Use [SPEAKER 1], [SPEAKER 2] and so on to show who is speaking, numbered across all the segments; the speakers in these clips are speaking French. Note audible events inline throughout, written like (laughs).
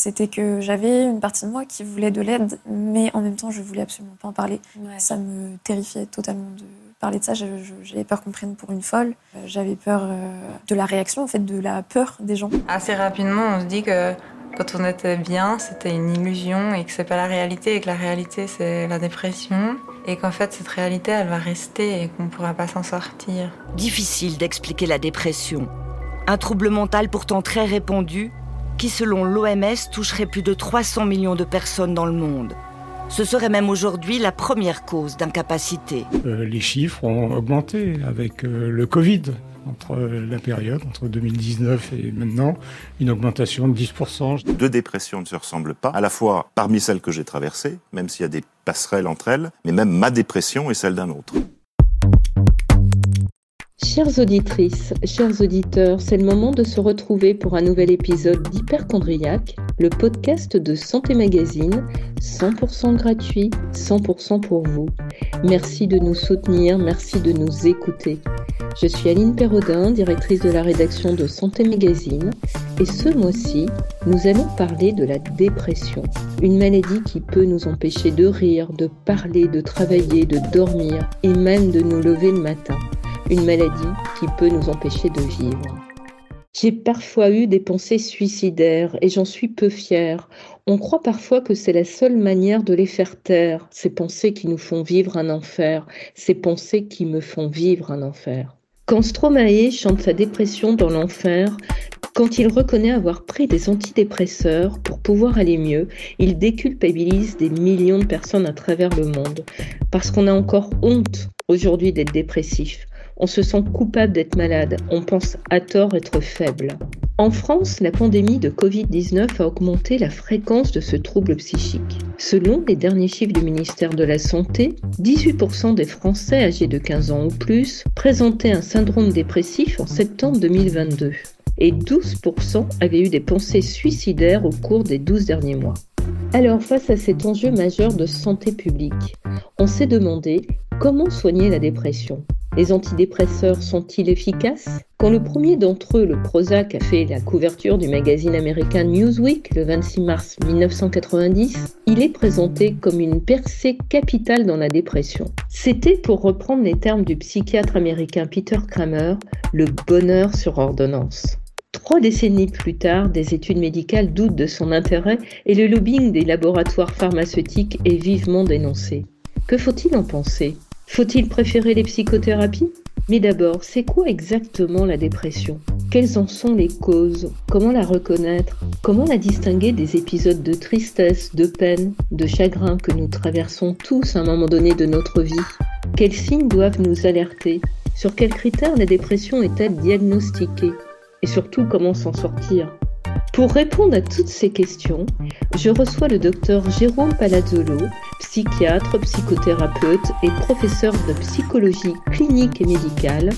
[SPEAKER 1] c'était que j'avais une partie de moi qui voulait de l'aide, mais en même temps, je voulais absolument pas en parler. Ça me terrifiait totalement de parler de ça. J'avais peur qu'on prenne pour une folle. J'avais peur de la réaction, en fait, de la peur des gens.
[SPEAKER 2] Assez rapidement, on se dit que quand on était bien, c'était une illusion et que c'est pas la réalité et que la réalité c'est la dépression et qu'en fait cette réalité elle va rester et qu'on ne pourra pas s'en sortir.
[SPEAKER 3] Difficile d'expliquer la dépression. Un trouble mental pourtant très répandu qui selon l'OMS toucherait plus de 300 millions de personnes dans le monde. Ce serait même aujourd'hui la première cause d'incapacité.
[SPEAKER 4] Euh, les chiffres ont augmenté avec euh, le Covid entre la période, entre 2019 et maintenant, une augmentation de 10%.
[SPEAKER 5] Deux dépressions ne se ressemblent pas, à la fois parmi celles que j'ai traversées, même s'il y a des passerelles entre elles, mais même ma dépression et celle d'un autre.
[SPEAKER 6] Chères auditrices, chers auditeurs, c'est le moment de se retrouver pour un nouvel épisode d'Hyperchondriac, le podcast de Santé Magazine, 100% gratuit, 100% pour vous. Merci de nous soutenir, merci de nous écouter. Je suis Aline Perraudin, directrice de la rédaction de Santé Magazine, et ce mois-ci, nous allons parler de la dépression, une maladie qui peut nous empêcher de rire, de parler, de travailler, de dormir et même de nous lever le matin une maladie qui peut nous empêcher de vivre. J'ai parfois eu des pensées suicidaires et j'en suis peu fière. On croit parfois que c'est la seule manière de les faire taire, ces pensées qui nous font vivre un enfer, ces pensées qui me font vivre un enfer. Quand Stromae chante sa dépression dans l'enfer, quand il reconnaît avoir pris des antidépresseurs pour pouvoir aller mieux, il déculpabilise des millions de personnes à travers le monde. Parce qu'on a encore honte aujourd'hui d'être dépressif. On se sent coupable d'être malade, on pense à tort être faible. En France, la pandémie de Covid-19 a augmenté la fréquence de ce trouble psychique. Selon les derniers chiffres du ministère de la Santé, 18% des Français âgés de 15 ans ou plus présentaient un syndrome dépressif en septembre 2022 et 12% avaient eu des pensées suicidaires au cours des 12 derniers mois. Alors face à cet enjeu majeur de santé publique, on s'est demandé comment soigner la dépression. Les antidépresseurs sont-ils efficaces? Quand le premier d'entre eux, le Prozac, a fait la couverture du magazine américain Newsweek le 26 mars 1990, il est présenté comme une percée capitale dans la dépression. C'était, pour reprendre les termes du psychiatre américain Peter Kramer, le bonheur sur ordonnance. Trois décennies plus tard, des études médicales doutent de son intérêt et le lobbying des laboratoires pharmaceutiques est vivement dénoncé. Que faut-il en penser? Faut-il préférer les psychothérapies? Mais d'abord, c'est quoi exactement la dépression? Quelles en sont les causes? Comment la reconnaître? Comment la distinguer des épisodes de tristesse, de peine, de chagrin que nous traversons tous à un moment donné de notre vie? Quels signes doivent nous alerter? Sur quels critères la dépression est-elle diagnostiquée? Et surtout, comment s'en sortir? Pour répondre à toutes ces questions, je reçois le docteur Jérôme Palazzolo, psychiatre, psychothérapeute et professeur de psychologie clinique et médicale.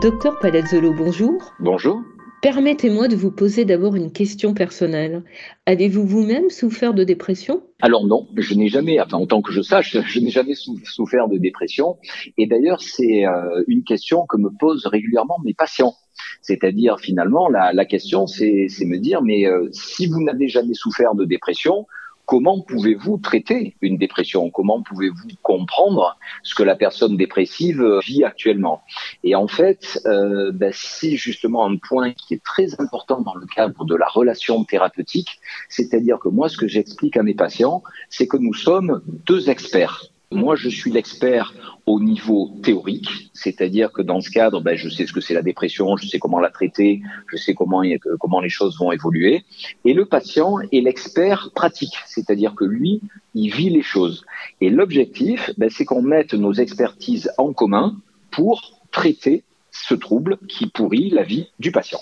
[SPEAKER 6] Docteur Palazzolo, bonjour.
[SPEAKER 7] Bonjour.
[SPEAKER 6] Permettez-moi de vous poser d'abord une question personnelle. Avez-vous vous-même souffert de dépression?
[SPEAKER 7] Alors non, je n'ai jamais, enfin en tant que je sache, (laughs) je n'ai jamais souffert de dépression. Et d'ailleurs, c'est euh, une question que me posent régulièrement mes patients. C'est-à-dire finalement, la, question, c'est me dire, mais euh, si vous n'avez jamais souffert de dépression, comment pouvez-vous traiter une dépression? Comment pouvez-vous comprendre ce que la personne dépressive vit actuellement? Et en fait, euh, ben, c'est justement un point qui est très important dans le cadre de la relation thérapeutique, c'est-à-dire que moi, ce que j'explique à mes patients, c'est que nous sommes deux experts. Moi, je suis l'expert au niveau théorique, c'est-à-dire que dans ce cadre, ben, je sais ce que c'est la dépression, je sais comment la traiter, je sais comment, comment les choses vont évoluer. Et le patient est l'expert pratique, c'est-à-dire que lui, il vit les choses. Et l'objectif, ben, c'est qu'on mette nos expertises en commun pour traiter ce trouble qui pourrit la vie du patient.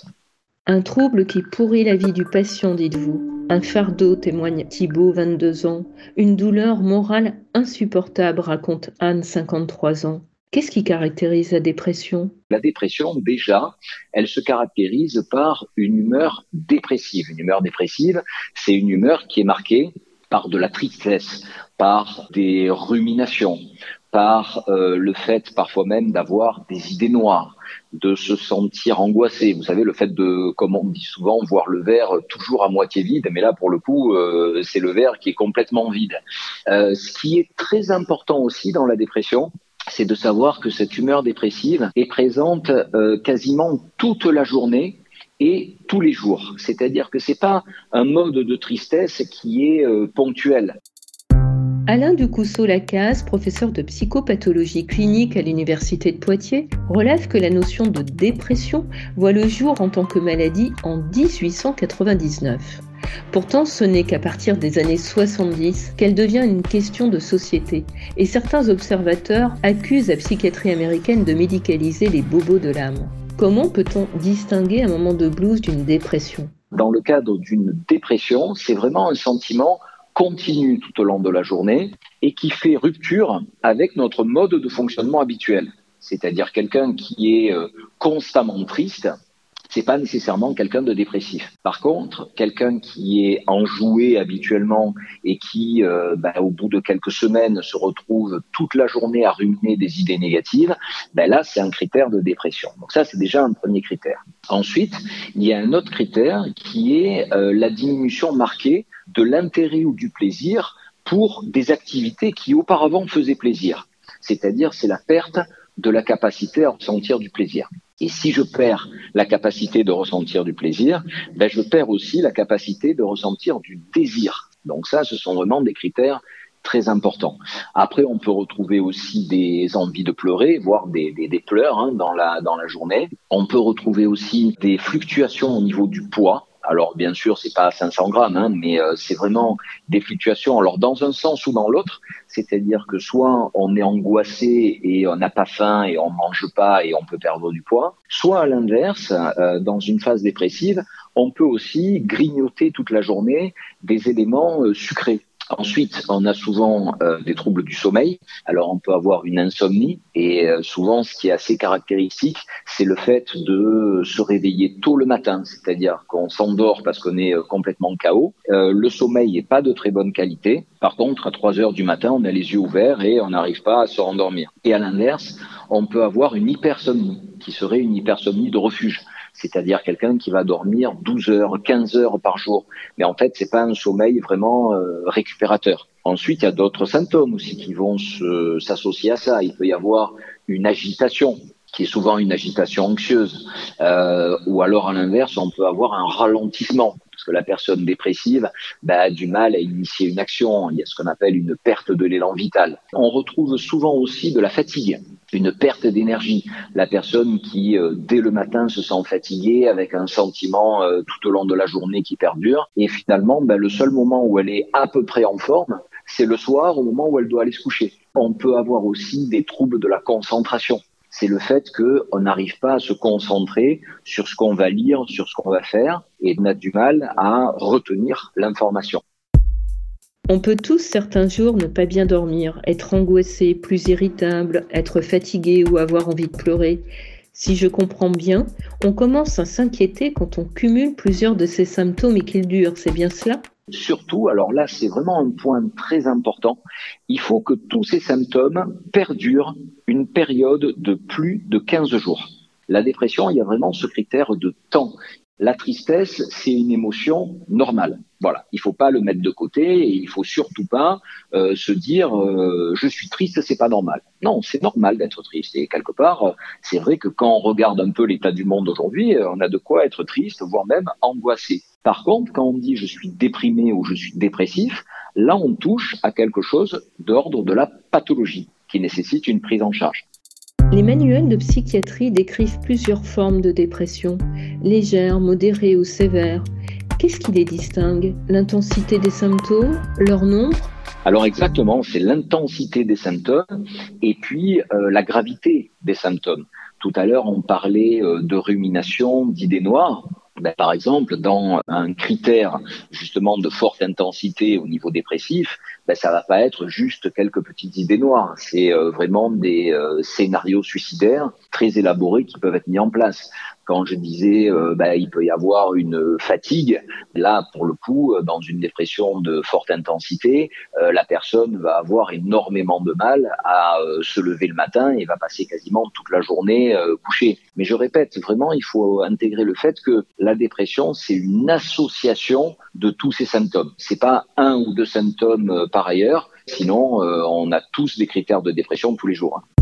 [SPEAKER 6] Un trouble qui pourrit la vie du patient, dites-vous. Un fardeau, témoigne Thibault, 22 ans. Une douleur morale insupportable, raconte Anne, 53 ans. Qu'est-ce qui caractérise la dépression?
[SPEAKER 7] La dépression, déjà, elle se caractérise par une humeur dépressive. Une humeur dépressive, c'est une humeur qui est marquée par de la tristesse, par des ruminations, par euh, le fait parfois même d'avoir des idées noires, de se sentir angoissé. Vous savez, le fait de, comme on dit souvent, voir le verre toujours à moitié vide, mais là, pour le coup, euh, c'est le verre qui est complètement vide. Euh, ce qui est très important aussi dans la dépression, c'est de savoir que cette humeur dépressive est présente euh, quasiment toute la journée et tous les jours. C'est-à-dire que c'est pas un mode de tristesse qui est ponctuel.
[SPEAKER 6] Alain Ducousseau-Lacaze, professeur de psychopathologie clinique à l'Université de Poitiers, relève que la notion de dépression voit le jour en tant que maladie en 1899. Pourtant, ce n'est qu'à partir des années 70 qu'elle devient une question de société, et certains observateurs accusent la psychiatrie américaine de médicaliser les bobos de l'âme. Comment peut-on distinguer un moment de blues d'une dépression?
[SPEAKER 7] Dans le cadre d'une dépression, c'est vraiment un sentiment continue tout au long de la journée et qui fait rupture avec notre mode de fonctionnement habituel. C'est-à-dire quelqu'un qui est euh, constamment triste, c'est pas nécessairement quelqu'un de dépressif. Par contre, quelqu'un qui est enjoué habituellement et qui, euh, bah, au bout de quelques semaines, se retrouve toute la journée à ruminer des idées négatives, ben là, c'est un critère de dépression. Donc ça, c'est déjà un premier critère. Ensuite, il y a un autre critère qui est euh, la diminution marquée de l'intérêt ou du plaisir pour des activités qui auparavant faisaient plaisir. C'est-à-dire, c'est la perte de la capacité à ressentir du plaisir. Et si je perds la capacité de ressentir du plaisir, ben je perds aussi la capacité de ressentir du désir. Donc ça, ce sont vraiment des critères très importants. Après, on peut retrouver aussi des envies de pleurer, voire des, des, des pleurs hein, dans, la, dans la journée. On peut retrouver aussi des fluctuations au niveau du poids. Alors bien sûr, c'est pas 500 grammes, hein, mais euh, c'est vraiment des fluctuations. Alors dans un sens ou dans l'autre, c'est-à-dire que soit on est angoissé et on n'a pas faim et on mange pas et on peut perdre du poids, soit à l'inverse, euh, dans une phase dépressive, on peut aussi grignoter toute la journée des éléments euh, sucrés. Ensuite, on a souvent euh, des troubles du sommeil. Alors, on peut avoir une insomnie et euh, souvent, ce qui est assez caractéristique, c'est le fait de se réveiller tôt le matin, c'est-à-dire qu'on s'endort parce qu'on est euh, complètement KO. le sommeil n'est pas de très bonne qualité. Par contre, à 3 heures du matin, on a les yeux ouverts et on n'arrive pas à se rendormir. Et à l'inverse, on peut avoir une hypersomnie, qui serait une hypersomnie de refuge c'est-à-dire quelqu'un qui va dormir 12 heures, 15 heures par jour. Mais en fait, c'est pas un sommeil vraiment euh, récupérateur. Ensuite, il y a d'autres symptômes aussi qui vont s'associer à ça. Il peut y avoir une agitation qui est souvent une agitation anxieuse, euh, ou alors à l'inverse, on peut avoir un ralentissement, parce que la personne dépressive bah, a du mal à initier une action. Il y a ce qu'on appelle une perte de l'élan vital. On retrouve souvent aussi de la fatigue une perte d'énergie. La personne qui, euh, dès le matin, se sent fatiguée avec un sentiment euh, tout au long de la journée qui perdure. Et finalement, ben, le seul moment où elle est à peu près en forme, c'est le soir, au moment où elle doit aller se coucher. On peut avoir aussi des troubles de la concentration. C'est le fait qu'on n'arrive pas à se concentrer sur ce qu'on va lire, sur ce qu'on va faire, et on a du mal à retenir l'information.
[SPEAKER 6] On peut tous certains jours ne pas bien dormir, être angoissé, plus irritable, être fatigué ou avoir envie de pleurer. Si je comprends bien, on commence à s'inquiéter quand on cumule plusieurs de ces symptômes et qu'ils durent, c'est bien cela?
[SPEAKER 7] Surtout, alors là c'est vraiment un point très important, il faut que tous ces symptômes perdurent une période de plus de 15 jours. La dépression, il y a vraiment ce critère de temps. La tristesse, c'est une émotion normale. Voilà, il faut pas le mettre de côté et il faut surtout pas euh, se dire euh, je suis triste, c'est pas normal. Non, c'est normal d'être triste et quelque part, c'est vrai que quand on regarde un peu l'état du monde aujourd'hui, on a de quoi être triste, voire même angoissé. Par contre, quand on dit je suis déprimé ou je suis dépressif, là on touche à quelque chose d'ordre de la pathologie qui nécessite une prise en charge.
[SPEAKER 6] Les manuels de psychiatrie décrivent plusieurs formes de dépression, légères, modérées ou sévères. Qu'est-ce qui les distingue? L'intensité des symptômes Leur nombre?
[SPEAKER 7] Alors exactement, c'est l'intensité des symptômes et puis euh, la gravité des symptômes. Tout à l'heure, on parlait euh, de rumination, d'idées noires. Ben, par exemple, dans un critère justement de forte intensité au niveau dépressif, ben, ça va pas être juste quelques petites idées noires. C'est euh, vraiment des euh, scénarios suicidaires très élaborés qui peuvent être mis en place quand je disais euh, bah, il peut y avoir une fatigue, là pour le coup, euh, dans une dépression de forte intensité, la personne va avoir énormément de mal à se lever le matin et va passer quasiment toute la journée couchée. Mais je répète, vraiment, il faut intégrer le fait que la dépression, c'est une association de tous ces symptômes. C'est pas un ou deux symptômes par ailleurs. Sinon, on a tous des critères de dépression tous les jours. Hein.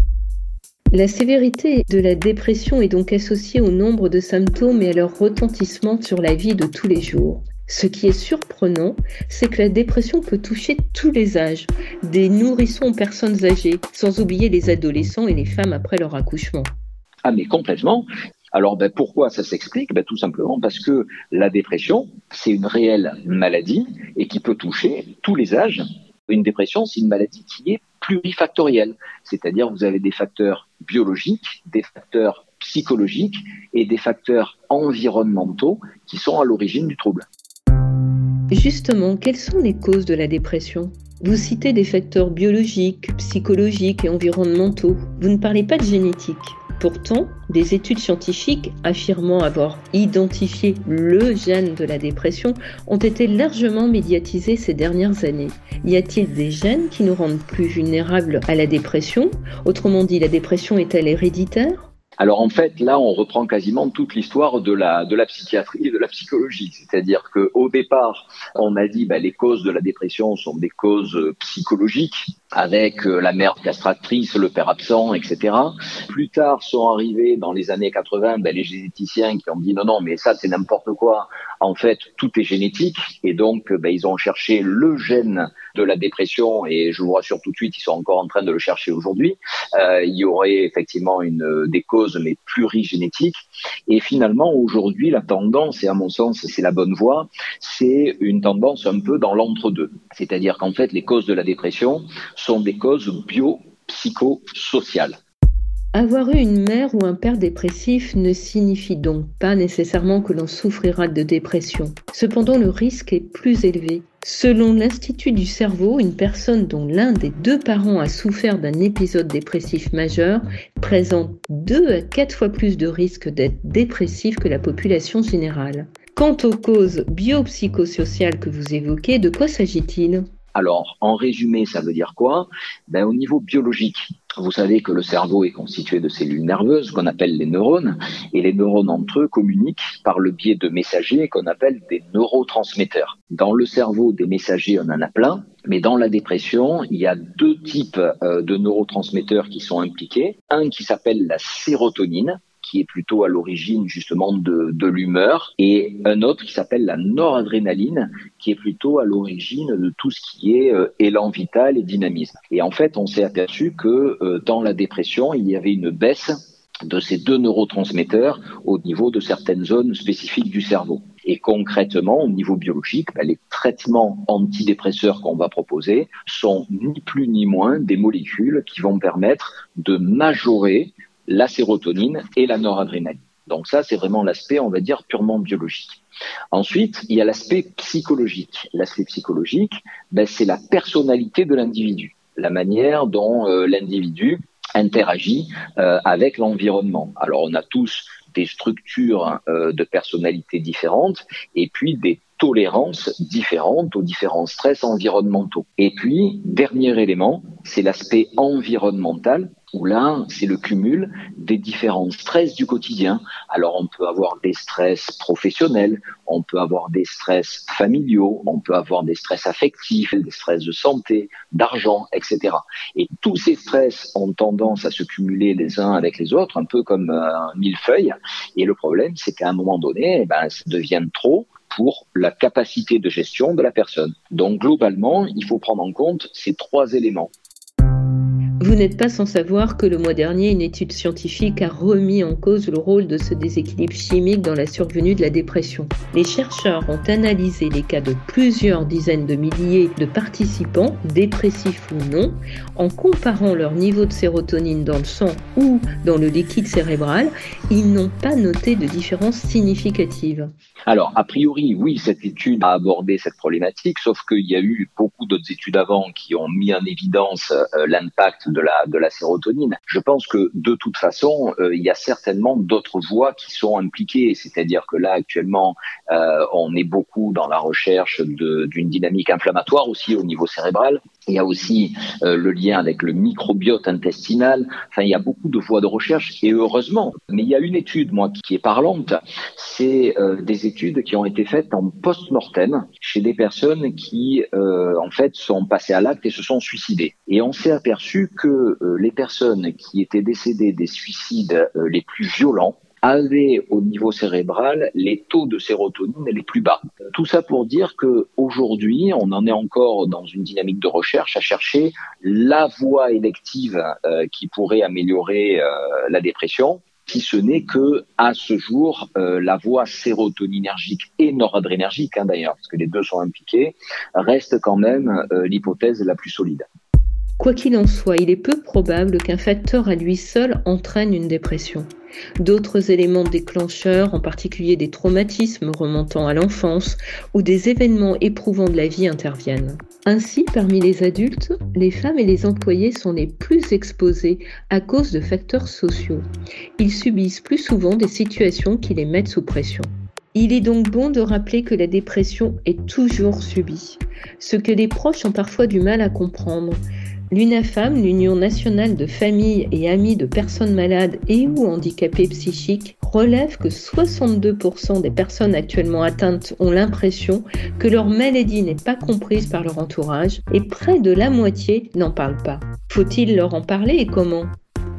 [SPEAKER 6] La sévérité de la dépression est donc associée au nombre de symptômes et à leur retentissement sur la vie de tous les jours. Ce qui est surprenant, c'est que la dépression peut toucher tous les âges, des nourrissons aux personnes âgées, sans oublier les adolescents et les femmes après leur accouchement.
[SPEAKER 7] Ah mais complètement. Alors ben, pourquoi ça s'explique? Ben, Tout simplement parce que la dépression, c'est une réelle maladie et qui peut toucher tous les âges. Une dépression, c'est une maladie qui est plurifactorielle, c'est-à-dire vous avez des facteurs biologiques, des facteurs psychologiques et des facteurs environnementaux qui sont à l'origine du trouble.
[SPEAKER 6] Justement, quelles sont les causes de la dépression? Vous citez des facteurs biologiques, psychologiques et environnementaux. Vous ne parlez pas de génétique. Pourtant, des études scientifiques affirmant avoir identifié le gène de la dépression ont été largement médiatisées ces dernières années. Y a-t-il des gènes qui nous rendent plus vulnérables à la dépression? Autrement dit, la dépression est-elle héréditaire?
[SPEAKER 7] Alors en fait, là, on reprend quasiment toute l'histoire de la, de la psychiatrie et de la psychologie. C'est-à-dire qu'au départ, on a dit bah, les causes de la dépression sont des causes psychologiques, avec euh, la mère castratrice, le père absent, etc. Plus tard sont arrivés dans les années 80 bah, les généticiens qui ont dit non, non, mais ça c'est n'importe quoi. En fait, tout est génétique. Et donc, bah, ils ont cherché le gène de la dépression et je vous rassure tout de suite, ils sont encore en train de le chercher aujourd'hui. Euh, il y aurait effectivement une, des causes mais plurigénétiques. Et finalement, aujourd'hui, la tendance, et à mon sens, c'est la bonne voie, c'est une tendance un peu dans l'entre-deux. C'est-à-dire qu'en fait, les causes de la dépression sont des causes biopsychosociales.
[SPEAKER 6] Avoir eu une mère ou un père dépressif ne signifie donc pas nécessairement que l'on souffrira de dépression. Cependant, le risque est plus élevé. Selon l'Institut du cerveau, une personne dont l'un des deux parents a souffert d'un épisode dépressif majeur présente deux à quatre fois plus de risques d'être dépressif que la population générale. Quant aux causes biopsychosociales que vous évoquez, de quoi s'agit-il?
[SPEAKER 7] Alors, en résumé, ça veut dire quoi? Ben, Au niveau biologique, vous savez que le cerveau est constitué de cellules nerveuses qu'on appelle les neurones, et les neurones entre eux communiquent par le biais de messagers qu'on appelle des neurotransmetteurs. Dans le cerveau, des messagers, on en a plein, mais dans la dépression, il y a deux types euh, de neurotransmetteurs qui sont impliqués. Un qui s'appelle la sérotonine, qui est plutôt à l'origine justement de, l'humeur, et un autre qui s'appelle la noradrénaline, qui est plutôt à l'origine de tout ce qui est euh, élan vital et dynamisme. Et en fait, on s'est aperçu que euh, dans la dépression, il y avait une baisse de ces deux neurotransmetteurs au niveau de certaines zones spécifiques du cerveau. Et concrètement, au niveau biologique, ben, les traitements antidépresseurs qu'on va proposer sont ni plus ni moins des molécules qui vont permettre de majorer la sérotonine et la noradrénaline. Donc ça, c'est vraiment l'aspect, on va dire, purement biologique. Ensuite, il y a l'aspect psychologique. L'aspect psychologique, ben, c'est la personnalité de l'individu, la manière dont euh, l'individu interagit euh, avec l'environnement. Alors, on a tous des structures euh, de personnalité différentes et puis des tolérances différentes aux différents stress environnementaux. Et puis, dernier élément, c'est l'aspect environnemental où là, c'est le cumul des différents stress du quotidien. Alors, on peut avoir des stress professionnels, on peut avoir des stress familiaux, on peut avoir des stress affectifs, des stress de santé, d'argent, etc. Et tous ces stress ont tendance à se cumuler les uns avec les autres, un peu comme un millefeuille. Et le problème, c'est qu'à un moment donné, eh ben, ça devient trop pour la capacité de gestion de la personne. Donc globalement, il faut prendre en compte ces trois éléments.
[SPEAKER 6] Vous n'êtes pas sans savoir que le mois dernier, une étude scientifique a remis en cause le rôle de ce déséquilibre chimique dans la survenue de la dépression. Les chercheurs ont analysé les cas de plusieurs dizaines de milliers de participants, dépressifs ou non, en comparant leur niveau de sérotonine dans le sang ou dans le liquide cérébral. Ils n'ont pas noté de différence significative.
[SPEAKER 7] Alors, a priori, oui, cette étude a abordé cette problématique, sauf qu'il y a eu beaucoup d'autres études avant qui ont mis en évidence euh, l'impact de la, de la sérotonine. Je pense que de toute façon, euh, il y a certainement d'autres voies qui sont impliquées. C'est-à-dire que là, actuellement, euh, on est beaucoup dans la recherche d'une dynamique inflammatoire aussi au niveau cérébral. Il y a aussi euh, le lien avec le microbiote intestinal. Enfin, il y a beaucoup de voies de recherche et heureusement. Mais il y a une étude, moi, qui est parlante. C'est des études qui ont été faites en post-mortem chez des personnes qui, en fait, sont passées à l'acte et se sont suicidées. Et on s'est aperçu que euh, les personnes qui étaient décédées des suicides euh, les plus violents avaient au niveau cérébral les taux de sérotonine les plus bas. Tout ça pour dire que aujourd'hui, on en est encore dans une dynamique de recherche à chercher la voie élective euh, qui pourrait améliorer la dépression si ce n'est que à ce jour, la voie sérotoninergique et noradrénergique, hein, d'ailleurs, parce que les deux sont impliqués, reste quand même l'hypothèse la plus solide.
[SPEAKER 6] Quoi qu'il en soit, il est peu probable qu'un facteur à lui seul entraîne une dépression. D'autres éléments déclencheurs, en particulier des traumatismes remontant à l'enfance ou des événements éprouvants de la vie interviennent. Ainsi, parmi les adultes, les femmes et les employés sont les plus exposés à cause de facteurs sociaux. Ils subissent plus souvent des situations qui les mettent sous pression. Il est donc bon de rappeler que la dépression est toujours subie, ce que les proches ont parfois du mal à comprendre, L'UNAFAM, l'Union nationale de familles et amis de personnes malades et ou handicapées psychiques, relève que 62% des personnes actuellement atteintes ont l'impression que leur maladie n'est pas comprise par leur entourage et près de la moitié n'en parlent pas. Faut-il leur en parler et comment?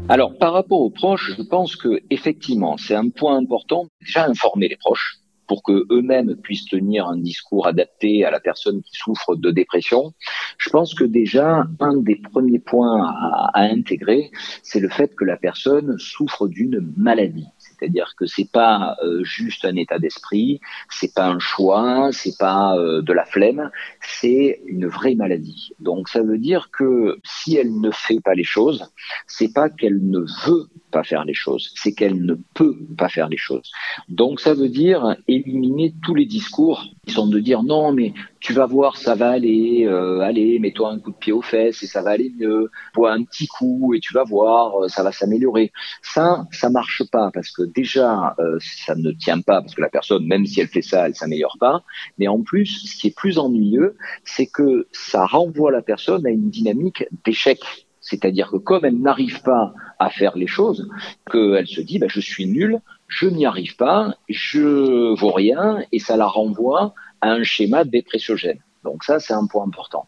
[SPEAKER 7] Alors, par rapport aux proches, je pense que effectivement, c'est un point important. Déjà informer les proches pour que eux-mêmes puissent tenir un discours adapté à la personne qui souffre de dépression. Je pense que déjà un des premiers points à, intégrer, c'est le fait que la personne souffre d'une maladie. C'est-à-dire que c'est pas euh, juste un état d'esprit, c'est pas un choix, c'est pas euh, de la flemme, c'est une vraie maladie. Donc ça veut dire que si elle ne fait pas les choses, c'est pas qu'elle ne veut pas faire les choses, c'est qu'elle ne peut pas faire les choses. Donc ça veut dire éliminer tous les discours qui sont de dire non mais tu vas voir ça va aller, euh, allez mets-toi un coup de pied aux fesses et ça va aller mieux, bois un petit coup et tu vas voir ça va s'améliorer. Ça ça marche pas parce que déjà, euh, ça ne tient pas parce que la personne, même si elle fait ça, elle s'améliore pas. Mais en plus, ce qui est plus ennuyeux, c'est que ça renvoie la personne à une dynamique d'échec. C'est-à-dire que comme elle n'arrive pas à faire les choses, qu'elle se dit, bah, je suis nul, je n'y arrive pas, je vaux rien, et ça la renvoie à un schéma dépressiogène. Donc ça, c'est un point important.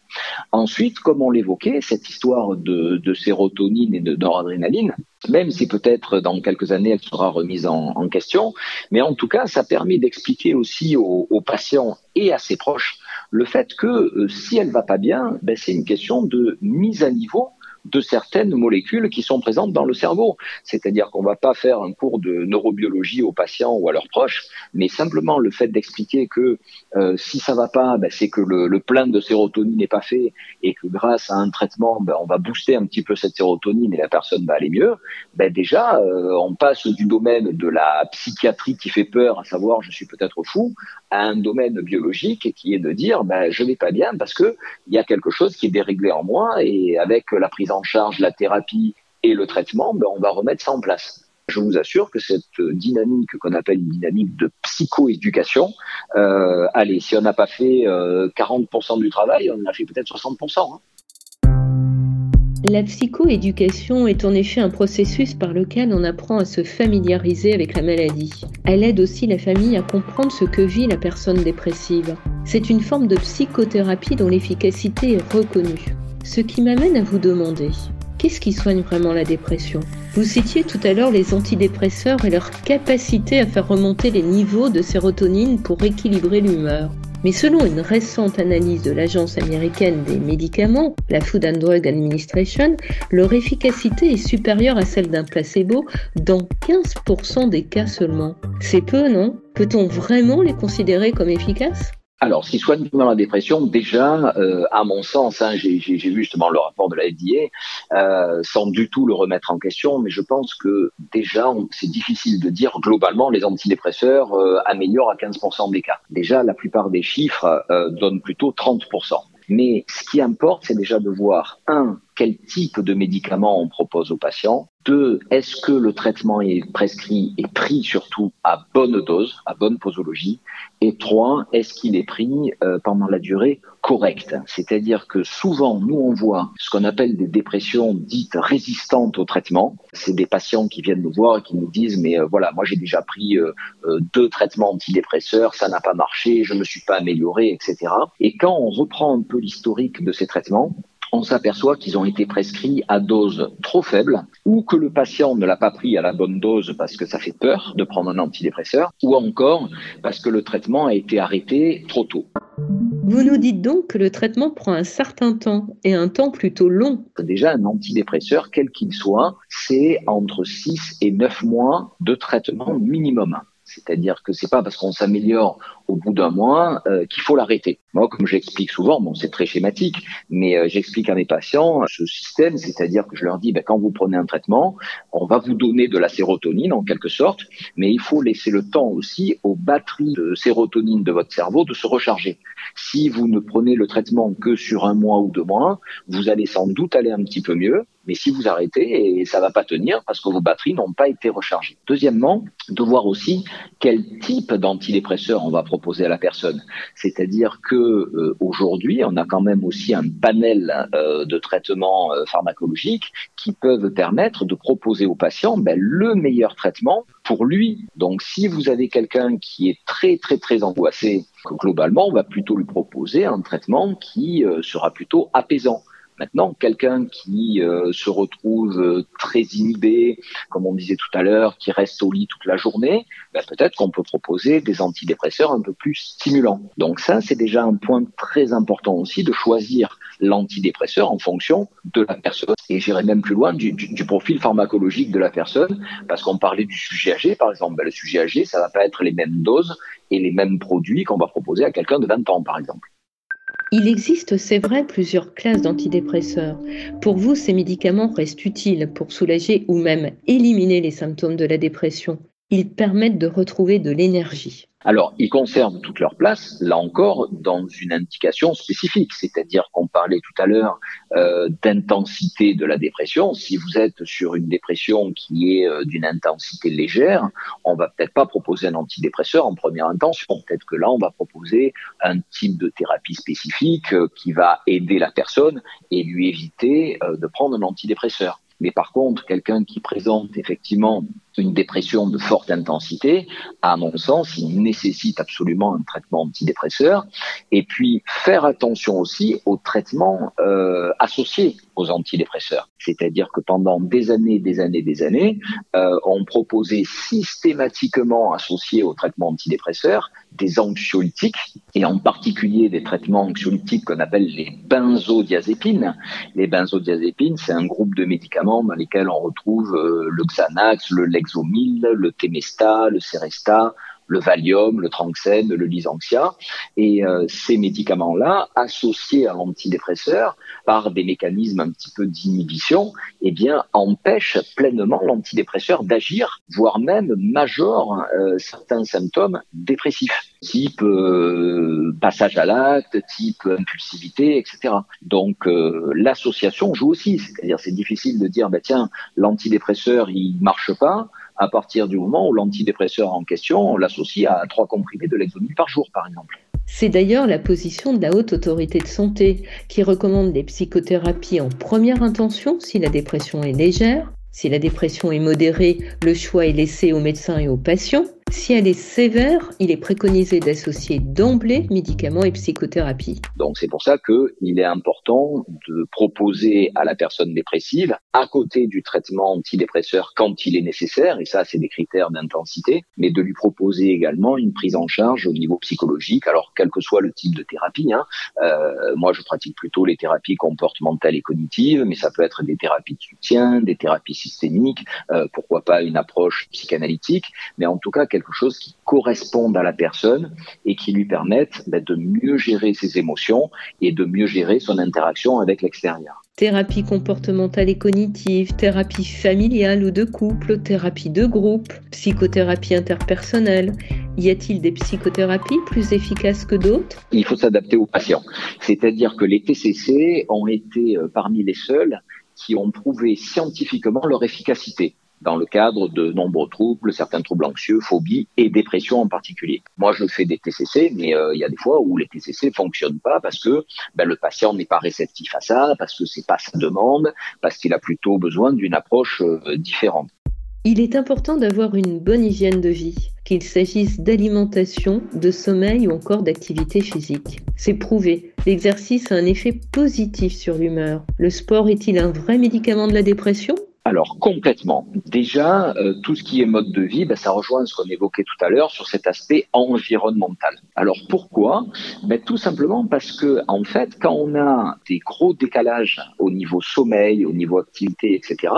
[SPEAKER 7] Ensuite, comme on l'évoquait, cette histoire de, sérotonine et de noradrénaline, même si peut-être dans quelques années elle sera remise en, question, mais en tout cas, ça permet d'expliquer aussi aux, patients et à ses proches le fait que euh, si elle va pas bien, ben, c'est une question de mise à niveau de certaines molécules qui sont présentes dans le cerveau. C'est-à-dire qu'on ne va pas faire un cours de neurobiologie aux patients ou à leurs proches, mais simplement le fait d'expliquer que euh, si ça va pas, ben, c'est que le, plein de sérotonine n'est pas fait et que grâce à un traitement, ben, on va booster un petit peu cette sérotonine et la personne va aller mieux. Ben, déjà, euh, on passe du domaine de la psychiatrie qui fait peur, à savoir je suis peut-être fou, à un domaine biologique qui est de dire ben, je vais pas bien parce que il y a quelque chose qui est déréglé en moi et avec la prise en charge, la thérapie et le traitement, ben, on va remettre ça en place. Je vous assure que cette dynamique qu'on appelle une dynamique de psychoéducation, euh, allez, si on n'a pas fait 40% euh, du travail, on a fait peut-être 60%.
[SPEAKER 6] La psychoéducation est en effet un processus par lequel on apprend à se familiariser avec la maladie. Elle aide aussi la famille à comprendre ce que vit la personne dépressive. C'est une forme de psychothérapie dont l'efficacité est reconnue. Ce qui m'amène à vous demander, qu'est-ce qui soigne vraiment la dépression? Vous citiez tout à l'heure les antidépresseurs et leur capacité à faire remonter les niveaux de sérotonine pour équilibrer l'humeur. Mais selon une récente analyse de l'Agence américaine des médicaments, la Food and Drug Administration, leur efficacité est supérieure à celle d'un placebo dans 15% des cas seulement. C'est peu, non? Peut-on vraiment les considérer comme efficaces?
[SPEAKER 7] Alors, ce qui soigne la dépression, déjà, euh, à mon sens, hein, j'ai vu justement le rapport de la FDA, euh, sans du tout le remettre en question, mais je pense que déjà, c'est difficile de dire globalement les antidépresseurs euh, améliorent à 15% des cas. Déjà, la plupart des chiffres euh, donnent plutôt 30%. Mais ce qui importe, c'est déjà de voir, un, quel type de médicament on propose aux patients. Deux, est-ce que le traitement est prescrit et pris surtout à bonne dose, à bonne posologie? Et trois, est-ce qu'il est pris euh, pendant la durée correcte? C'est-à-dire que souvent, nous, on voit ce qu'on appelle des dépressions dites résistantes au traitement. C'est des patients qui viennent nous voir et qui nous disent, mais euh, voilà, moi j'ai déjà pris euh, deux traitements antidépresseurs, ça n'a pas marché, je ne me suis pas amélioré, etc. Et quand on reprend un peu l'historique de ces traitements, on s'aperçoit qu'ils ont été prescrits à dose trop faible, ou que le patient ne l'a pas pris à la bonne dose parce que ça fait peur de prendre un antidépresseur, ou encore parce que le traitement a été arrêté trop tôt.
[SPEAKER 6] Vous nous dites donc que le traitement prend un certain temps et un temps plutôt long.
[SPEAKER 7] Déjà, un antidépresseur, quel qu'il soit, c'est entre 6 et 9 mois de traitement minimum. C'est-à-dire que c'est pas parce qu'on s'améliore au bout d'un mois euh, qu'il faut l'arrêter. Moi, comme j'explique souvent, bon, c'est très schématique, mais euh, j'explique à mes patients ce système, c'est-à-dire que je leur dis, ben, quand vous prenez un traitement, on va vous donner de la sérotonine en quelque sorte, mais il faut laisser le temps aussi aux batteries de sérotonine de votre cerveau de se recharger. Si vous ne prenez le traitement que sur un mois ou deux mois, vous allez sans doute aller un petit peu mieux, mais si vous arrêtez, et ça va pas tenir parce que vos batteries n'ont pas été rechargées. Deuxièmement, de voir aussi quel type d'antidépresseur on va proposer à la personne. C'est-à-dire que euh, aujourd'hui, on a quand même aussi un panel euh, de traitements euh, pharmacologiques qui peuvent permettre de proposer au patient ben, le meilleur traitement pour lui. Donc, si vous avez quelqu'un qui est très très très angoissé, globalement, on va plutôt lui proposer un traitement qui sera plutôt apaisant. Maintenant, quelqu'un qui euh, se retrouve euh, très inhibé, comme on disait tout à l'heure, qui reste au lit toute la journée, ben peut-être qu'on peut proposer des antidépresseurs un peu plus stimulants. Donc ça, c'est déjà un point très important aussi de choisir l'antidépresseur en fonction de la personne. Et j'irai même plus loin du, profil pharmacologique de la personne, parce qu'on parlait du sujet âgé, par exemple. Ben, le sujet âgé, ça va pas être les mêmes doses et les mêmes produits qu'on va proposer à quelqu'un de 20 ans, par exemple.
[SPEAKER 6] Il existe, c'est vrai, plusieurs classes d'antidépresseurs. Pour vous, ces médicaments restent utiles pour soulager ou même éliminer les symptômes de la dépression. Ils permettent de retrouver de l'énergie.
[SPEAKER 7] Alors, ils conservent toute leur place, là encore, dans une indication spécifique, c'est-à-dire qu'on parlait tout à l'heure euh, d'intensité de la dépression. Si vous êtes sur une dépression qui est euh, d'une intensité légère, on va peut-être pas proposer un antidépresseur en première intention. Peut-être que là, on va proposer un type de thérapie spécifique euh, qui va aider la personne et lui éviter de prendre un antidépresseur. Mais par contre, quelqu'un qui présente effectivement une dépression de forte intensité, à mon sens, il nécessite absolument un traitement antidépresseur. Et puis, faire attention aussi aux traitements euh, associés aux antidépresseurs. C'est-à-dire que pendant des années, des années, des années, euh, on proposait systématiquement associés aux traitements antidépresseurs des anxiolytiques, et en particulier des traitements anxiolytiques qu'on appelle les benzodiazépines. Les benzodiazépines, c'est un groupe de médicaments dans lesquels on retrouve euh, le Xanax, le Lexomil, le Temesta, le Seresta, le Valium, le Tranxène, le Lysanxia. Et euh, ces médicaments-là, associés à l'antidépresseur par des mécanismes un petit peu d'inhibition, eh bien, empêchent pleinement l'antidépresseur d'agir, voire même majorent euh, certains symptômes dépressifs type euh, passage à l'acte, type impulsivité, etc. Donc l'association joue aussi, c'est-à-dire c'est difficile de dire bah tiens l'antidépresseur il marche pas, à partir du moment où l'antidépresseur en question, on l'associe à trois comprimés de Lexomil par jour, par exemple.
[SPEAKER 6] C'est d'ailleurs la position de la Haute Autorité de Santé qui recommande des psychothérapies en première intention si la dépression est légère. Si la dépression est modérée, le choix est laissé aux médecins et aux patients. Si elle est sévère, il est préconisé d'associer d'emblée médicaments et psychothérapie.
[SPEAKER 7] Donc c'est pour ça qu'il est important de proposer à la personne dépressive, à côté du traitement antidépresseur quand il est nécessaire, et ça c'est des critères d'intensité, mais de lui proposer également une prise en charge au niveau psychologique, alors quel que soit le type de thérapie. Hein. Euh, moi je pratique plutôt les thérapies comportementales et cognitives, mais ça peut être des thérapies de soutien, des thérapies systémiques, euh, pourquoi pas une approche psychanalytique, mais en tout cas quelque chose qui corresponde à la personne et qui lui permette ben, de mieux gérer ses émotions et de mieux gérer son interaction avec l'extérieur.
[SPEAKER 6] Thérapie comportementale et cognitive, thérapie familiale ou de couple, thérapie de groupe, psychothérapie interpersonnelle. Y a-t-il des psychothérapies plus efficaces que d'autres?
[SPEAKER 7] Il faut s'adapter aux patients. C'est-à-dire que les TCC ont été euh, parmi les seuls qui ont prouvé scientifiquement leur efficacité dans le cadre de nombreux troubles, certains troubles anxieux, phobies et dépression en particulier. Moi, je fais des TCC, mais euh, il y a des fois où les TCC fonctionnent pas parce que ben, le patient n'est pas réceptif à ça, parce que c'est pas sa demande, parce qu'il a plutôt besoin d'une approche euh, différente.
[SPEAKER 6] Il est important d'avoir une bonne hygiène de vie, qu'il s'agisse d'alimentation, de sommeil ou encore d'activité physique. C'est prouvé, l'exercice a un effet positif sur l'humeur. Le sport est-il un vrai médicament de la dépression?
[SPEAKER 7] Alors complètement. Déjà, euh, tout ce qui est mode de vie, ben, ça rejoint ce qu'on évoquait tout à l'heure sur cet aspect environnemental. Alors pourquoi? Ben, Tout simplement parce que en fait, quand on a des gros décalages au niveau sommeil, au niveau activité, etc.,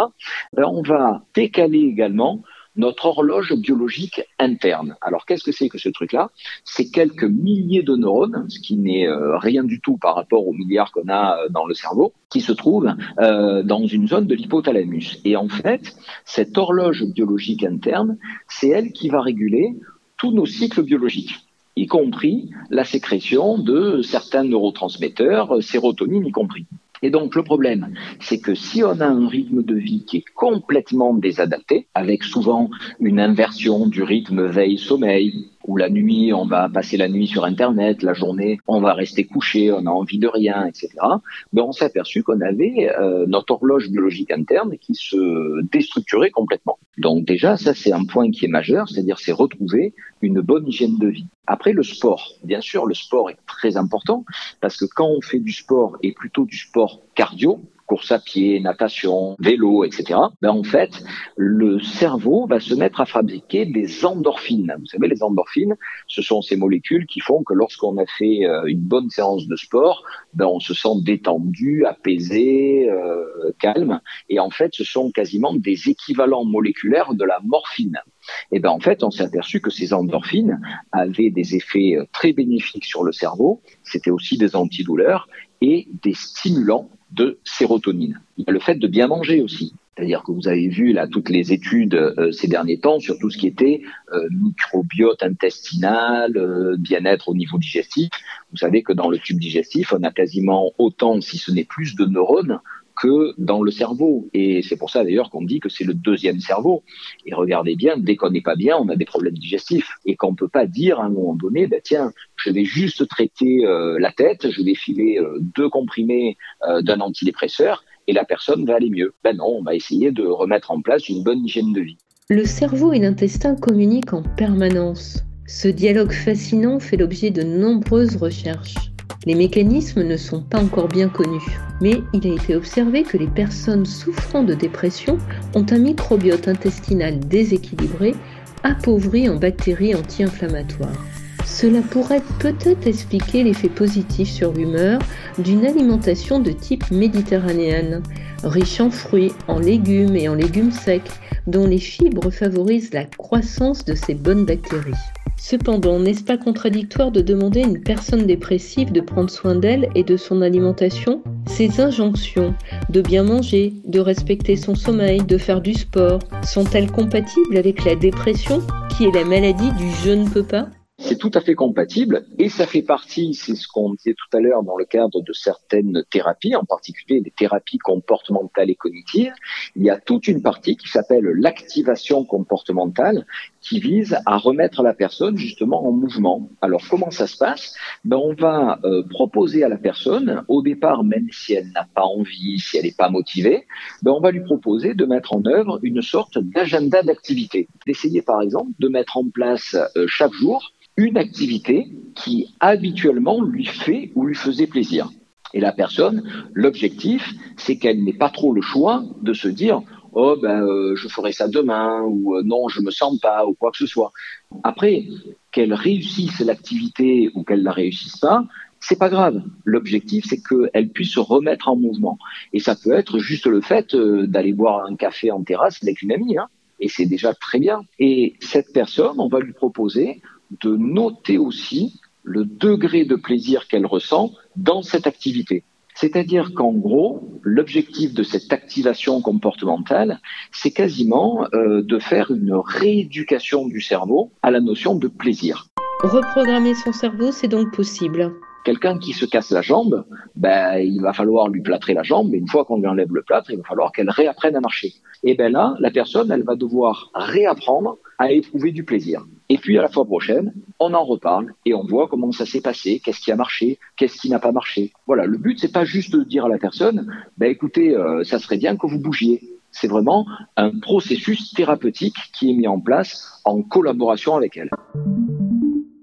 [SPEAKER 7] ben, on va décaler également notre horloge biologique interne. Alors qu'est-ce que c'est que ce truc-là? C'est quelques milliers de neurones, ce qui n'est euh, rien du tout par rapport aux milliards qu'on a euh, dans le cerveau, qui se trouvent euh, dans une zone de l'hypothalamus. Et en fait, cette horloge biologique interne, c'est elle qui va réguler tous nos cycles biologiques y compris la sécrétion de certains neurotransmetteurs, sérotonine y compris. Et donc le problème, c'est que si on a un rythme de vie qui est complètement désadapté, avec souvent une inversion du rythme veille-sommeil, où la nuit, on va passer la nuit sur Internet, la journée, on va rester couché, on a envie de rien, etc. Ben, on s'est aperçu qu'on avait euh, notre horloge biologique interne qui se déstructurait complètement. Donc déjà, ça c'est un point qui est majeur, c'est-à-dire c'est retrouver une bonne hygiène de vie. Après le sport, bien sûr, le sport est très important parce que quand on fait du sport et plutôt du sport cardio, course à pied, natation, vélo, etc., ben en fait, le cerveau va se mettre à fabriquer des endorphines. Vous savez, les endorphines, ce sont ces molécules qui font que lorsqu'on a fait euh, une bonne séance de sport, ben on se sent détendu, apaisé, euh, calme. Et en fait, ce sont quasiment des équivalents moléculaires de la morphine. Et ben en fait, on s'est aperçu que ces endorphines avaient des effets euh, très bénéfiques sur le cerveau. C'était aussi des antidouleurs et des stimulants de sérotonine. Il y a le fait de bien manger aussi. C'est-à-dire que vous avez vu là toutes les études euh, ces derniers temps sur tout ce qui était euh, microbiote intestinal, euh, bien-être au niveau digestif. Vous savez que dans le tube digestif, on a quasiment autant, si ce n'est plus, de neurones que dans le cerveau. Et c'est pour ça d'ailleurs qu'on dit que c'est le deuxième cerveau. Et regardez bien, dès qu'on n'est pas bien, on a des problèmes digestifs. Et qu'on ne peut pas dire à un moment donné, bah, tiens, je vais juste traiter euh, la tête, je vais filer euh, deux comprimés euh, d'un antidépresseur et la personne va aller mieux. Ben non, on va essayer de remettre en place une bonne hygiène de vie.
[SPEAKER 6] Le cerveau et l'intestin communiquent en permanence. Ce dialogue fascinant fait l'objet de nombreuses recherches. Les mécanismes ne sont pas encore bien connus, mais il a été observé que les personnes souffrant de dépression ont un microbiote intestinal déséquilibré, appauvri en bactéries anti-inflammatoires. Cela pourrait peut-être expliquer l'effet positif sur l'humeur d'une alimentation de type méditerranéenne, riche en fruits, en légumes et en légumes secs, dont les fibres favorisent la croissance de ces bonnes bactéries. Cependant, n'est-ce pas contradictoire de demander à une personne dépressive de prendre soin d'elle et de son alimentation? Ces injonctions de bien manger, de respecter son sommeil, de faire du sport, sont-elles compatibles avec la dépression, qui est la maladie du je ne peux pas?
[SPEAKER 7] C'est tout à fait compatible et ça fait partie, c'est ce qu'on disait tout à l'heure dans le cadre de certaines thérapies, en particulier des thérapies comportementales et cognitives. Il y a toute une partie qui s'appelle l'activation comportementale qui vise à remettre la personne justement en mouvement. Alors comment ça se passe? Ben, On va euh, proposer à la personne, au départ, même si elle n'a pas envie, si elle n'est pas motivée, ben, on va lui proposer de mettre en œuvre une sorte d'agenda d'activité. D'essayer par exemple de mettre en place euh, chaque jour une activité qui habituellement lui fait ou lui faisait plaisir. Et la personne, l'objectif, c'est qu'elle n'ait pas trop le choix de se dire oh ben euh, je ferai ça demain ou euh, non je me sens pas ou quoi que ce soit. Après qu'elle réussisse l'activité ou qu'elle la réussisse pas, c'est pas grave. L'objectif c'est qu'elle puisse se remettre en mouvement et ça peut être juste le fait euh, d'aller boire un café en terrasse avec une amie. Hein, et c'est déjà très bien. Et cette personne, on va lui proposer de noter aussi le degré de plaisir qu'elle ressent dans cette activité. C'est-à-dire qu'en gros, l'objectif de cette activation comportementale, c'est quasiment euh, de faire une rééducation du cerveau à la notion de plaisir.
[SPEAKER 6] Reprogrammer son cerveau, c'est donc possible.
[SPEAKER 7] Quelqu'un qui se casse la jambe, ben, il va falloir lui plâtrer la jambe, et une fois qu'on lui enlève le plâtre, il va falloir qu'elle réapprenne à marcher. Et bien là, la personne, elle va devoir réapprendre à éprouver du plaisir. Et puis à la fois prochaine, on en reparle et on voit comment ça s'est passé, qu'est-ce qui a marché, qu'est-ce qui n'a pas marché. Voilà, le but c'est pas juste de dire à la personne, ben écoutez, euh, ça serait bien que vous bougiez. C'est vraiment un processus thérapeutique qui est mis en place en collaboration avec elle.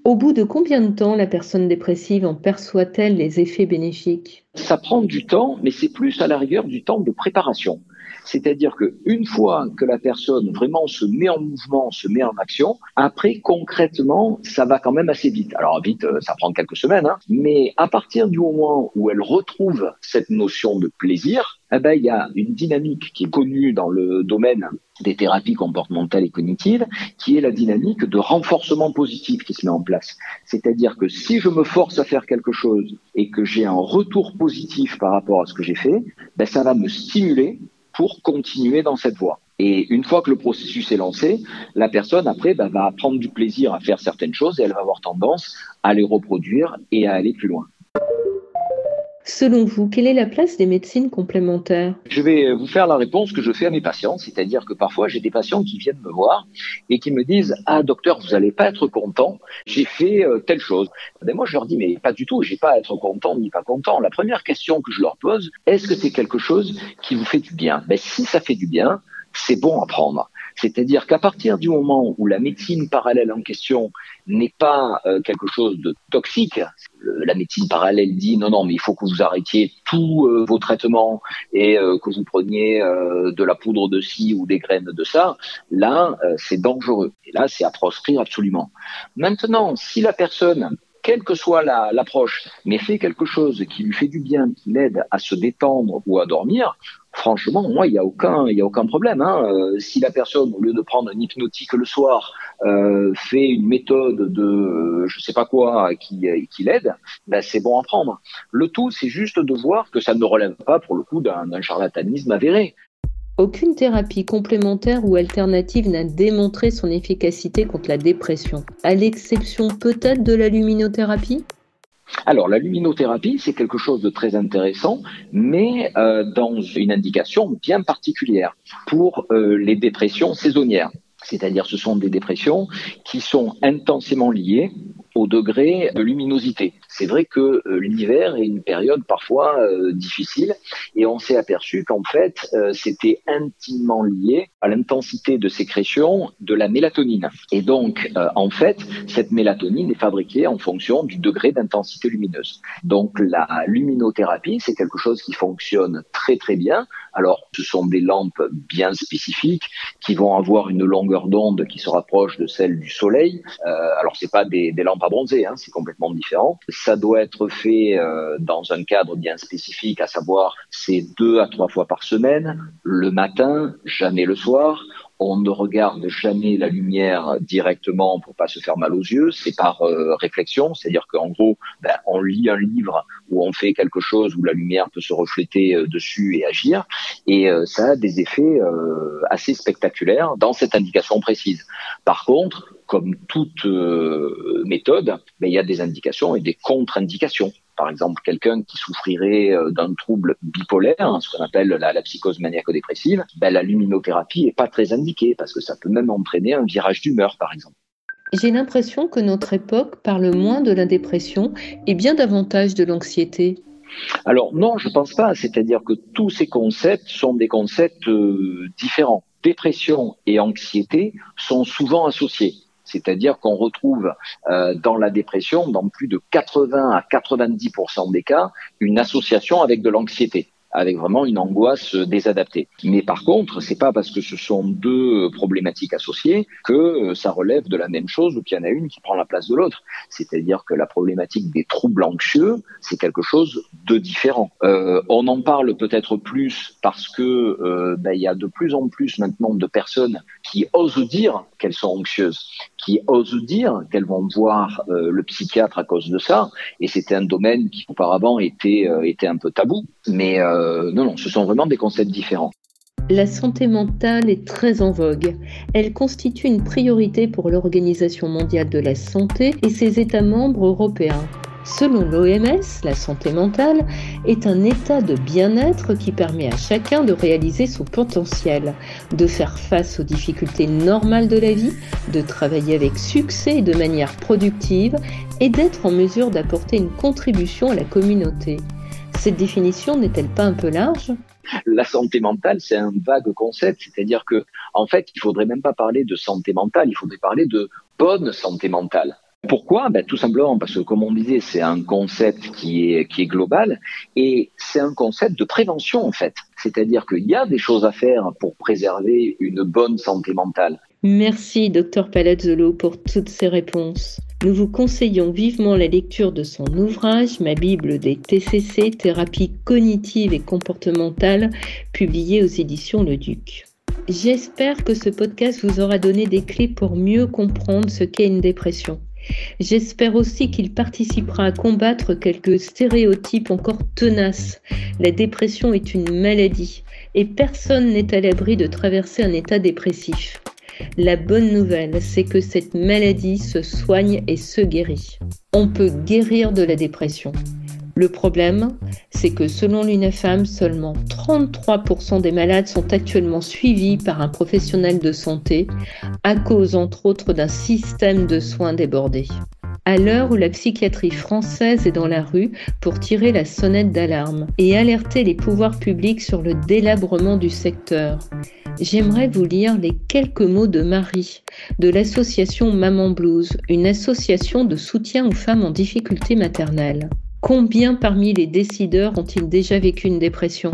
[SPEAKER 6] Au bout de combien de temps la personne dépressive en perçoit-elle les effets bénéfiques?
[SPEAKER 7] Ça prend du temps, mais c'est plus à la rigueur du temps de préparation. C'est-à-dire qu'une fois que la personne vraiment se met en mouvement, se met en action, après concrètement, ça va quand même assez vite. Alors vite, euh, ça prend quelques semaines, hein, mais à partir du moment où elle retrouve cette notion de plaisir, eh ben, il y a une dynamique qui est connue dans le domaine des thérapies comportementales et cognitives, qui est la dynamique de renforcement positif qui se met en place. C'est-à-dire que si je me force à faire quelque chose et que j'ai un retour positif par rapport à ce que j'ai fait, ben, ça va me stimuler pour continuer dans cette voie. Et une fois que le processus est lancé, la personne après bah, va prendre du plaisir à faire certaines choses et elle va avoir tendance à les reproduire et à aller plus loin.
[SPEAKER 6] Selon vous, quelle est la place des médecines complémentaires?
[SPEAKER 7] Je vais vous faire la réponse que je fais à mes patients, c'est-à-dire que parfois j'ai des patients qui viennent me voir et qui me disent Ah docteur, vous n'allez pas être content, j'ai fait euh, telle chose. Moi je leur dis Mais pas du tout, j'ai pas à être content ni pas content. La première question que je leur pose, est-ce que c'est quelque chose qui vous fait du bien? Ben, Si ça fait du bien, c'est bon à prendre. C'est-à-dire qu'à partir du moment où la médecine parallèle en question n'est pas euh, quelque chose de toxique, la médecine parallèle dit non, non, mais il faut que vous arrêtiez tous euh, vos traitements et euh, que vous preniez de la poudre de ci ou des graines de ça, là, c'est dangereux. Et là, c'est à proscrire absolument. Maintenant, si la personne quelle que soit l'approche, mais fait quelque chose qui lui fait du bien, qui l'aide à se détendre ou à dormir, franchement, moi, il n'y a aucun, il a aucun problème. Hein. Euh, si la personne, au lieu de prendre un hypnotique le soir, euh, fait une méthode de, je sais pas quoi, qui, qui l'aide, ben c'est bon à prendre. Le tout, c'est juste de voir que ça ne relève pas, pour le coup, d'un charlatanisme avéré.
[SPEAKER 6] Aucune thérapie complémentaire ou alternative n'a démontré son efficacité contre la dépression, à l'exception peut-être de la luminothérapie
[SPEAKER 7] alors, la luminothérapie, c'est quelque chose de très intéressant, mais euh, dans une indication bien particulière pour euh, les dépressions saisonnières. C'est-à-dire, ce sont des dépressions qui sont intensément liées au degré de luminosité. C'est vrai que euh, l'hiver est une période parfois euh, difficile et on s'est aperçu qu'en fait, euh, c'était intimement lié à l'intensité de sécrétion de la mélatonine. Et donc, en fait, cette mélatonine est fabriquée en fonction du degré d'intensité lumineuse. Donc, la luminothérapie, c'est quelque chose qui fonctionne très très bien. Alors, ce sont des lampes bien spécifiques qui vont avoir une longueur d'onde qui se rapproche de celle du soleil. alors, c'est pas des, des lampes pas bronzer, hein, c'est complètement différent. Ça doit être fait euh, dans un cadre bien spécifique, à savoir c'est deux à trois fois par semaine, le matin, jamais le soir. On ne regarde jamais la lumière directement pour pas se faire mal aux yeux. C'est par euh, réflexion, c'est-à-dire qu'en gros, ben, on lit un livre où on fait quelque chose où la lumière peut se refléter euh, dessus et agir, et ça a des effets assez spectaculaires dans cette indication précise. Par contre, comme toute euh, méthode, ben, il y a des indications et des contre-indications. Par exemple, quelqu'un qui souffrirait euh, d'un trouble bipolaire, hein, ce qu'on appelle la, la psychose maniaco-dépressive, ben, la luminothérapie est pas très indiquée parce que ça peut même entraîner un virage d'humeur, par exemple.
[SPEAKER 6] J'ai l'impression que notre époque parle moins de la dépression et bien davantage de l'anxiété.
[SPEAKER 7] Alors non, je pense pas. C'est-à-dire que tous ces concepts sont des concepts euh, différents. Dépression et anxiété sont souvent associés. C'est-à-dire qu'on retrouve euh, dans la dépression, dans plus de 80 à 90% des cas, une association avec de l'anxiété avec vraiment une angoisse désadaptée. Mais par contre, c'est pas parce que ce sont deux problématiques associées que ça relève de la même chose ou qu'il y en a une qui prend la place de l'autre. C'est-à-dire que la problématique des troubles anxieux, c'est quelque chose de différent. Euh, on en parle peut-être plus parce que euh, ben, il y a de plus en plus maintenant de personnes qui osent dire qu'elles sont anxieuses, qui osent dire qu'elles vont voir euh, le psychiatre à cause de ça. Et c'était un domaine qui auparavant était euh, était un peu tabou. Mais euh, non, ce sont vraiment des concepts différents.
[SPEAKER 6] La santé mentale est très en vogue. Elle constitue une priorité pour l'Organisation mondiale de la santé et ses États membres européens. Selon l'OMS, la santé mentale est un état de bien-être qui permet à chacun de réaliser son potentiel, de faire face aux difficultés normales de la vie, de travailler avec succès et de manière productive et d'être en mesure d'apporter une contribution à la communauté. Cette définition n'est-elle pas un peu large?
[SPEAKER 7] La santé mentale, c'est un vague concept, c'est-à-dire que, en fait, il faudrait même pas parler de santé mentale, il faudrait parler de bonne santé mentale. Pourquoi? Ben, Tout simplement parce que, comme on disait, c'est un concept qui est, qui est global et c'est un concept de prévention, en fait. C'est-à-dire qu'il y a des choses à faire pour préserver une bonne santé mentale.
[SPEAKER 6] Merci, docteur Palazzolo, pour toutes ces réponses. Nous vous conseillons vivement la lecture de son ouvrage Ma Bible des TCC, thérapie cognitive et comportementale, publié aux éditions Le Duc. J'espère que ce podcast vous aura donné des clés pour mieux comprendre ce qu'est une dépression. J'espère aussi qu'il participera à combattre quelques stéréotypes encore tenaces. La dépression est une maladie et personne n'est à l'abri de traverser un état dépressif. La bonne nouvelle, c'est que cette maladie se soigne et se guérit. On peut guérir de la dépression. Le problème, c'est que selon l'UNEFAM, seulement 33% des malades sont actuellement suivis par un professionnel de santé à cause entre autres d'un système de soins débordé. À l'heure où la psychiatrie française est dans la rue pour tirer la sonnette d'alarme et alerter les pouvoirs publics sur le délabrement du secteur, j'aimerais vous lire les quelques mots de Marie, de l'association Maman Blues, une association de soutien aux femmes en difficulté maternelle. Combien parmi les décideurs ont-ils déjà vécu une dépression?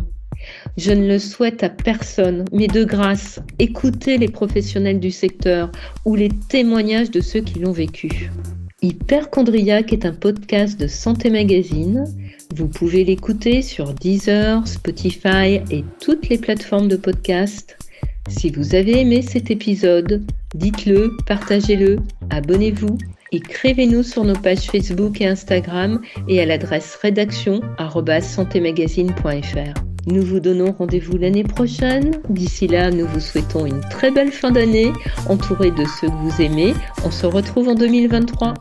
[SPEAKER 6] Je ne le souhaite à personne, mais de grâce, écoutez les professionnels du secteur ou les témoignages de ceux qui l'ont vécu. Hyperchondriac est un podcast de Santé Magazine. Vous pouvez l'écouter sur Deezer, Spotify et toutes les plateformes de podcast. Si vous avez aimé cet épisode, dites-le, partagez-le, abonnez-vous, écrivez-nous sur nos pages Facebook et Instagram et à l'adresse rédaction santémagazine.fr. Nous vous donnons rendez-vous l'année prochaine. D'ici là, nous vous souhaitons une très belle fin d'année, entourée de ceux que vous aimez. On se retrouve en 2023.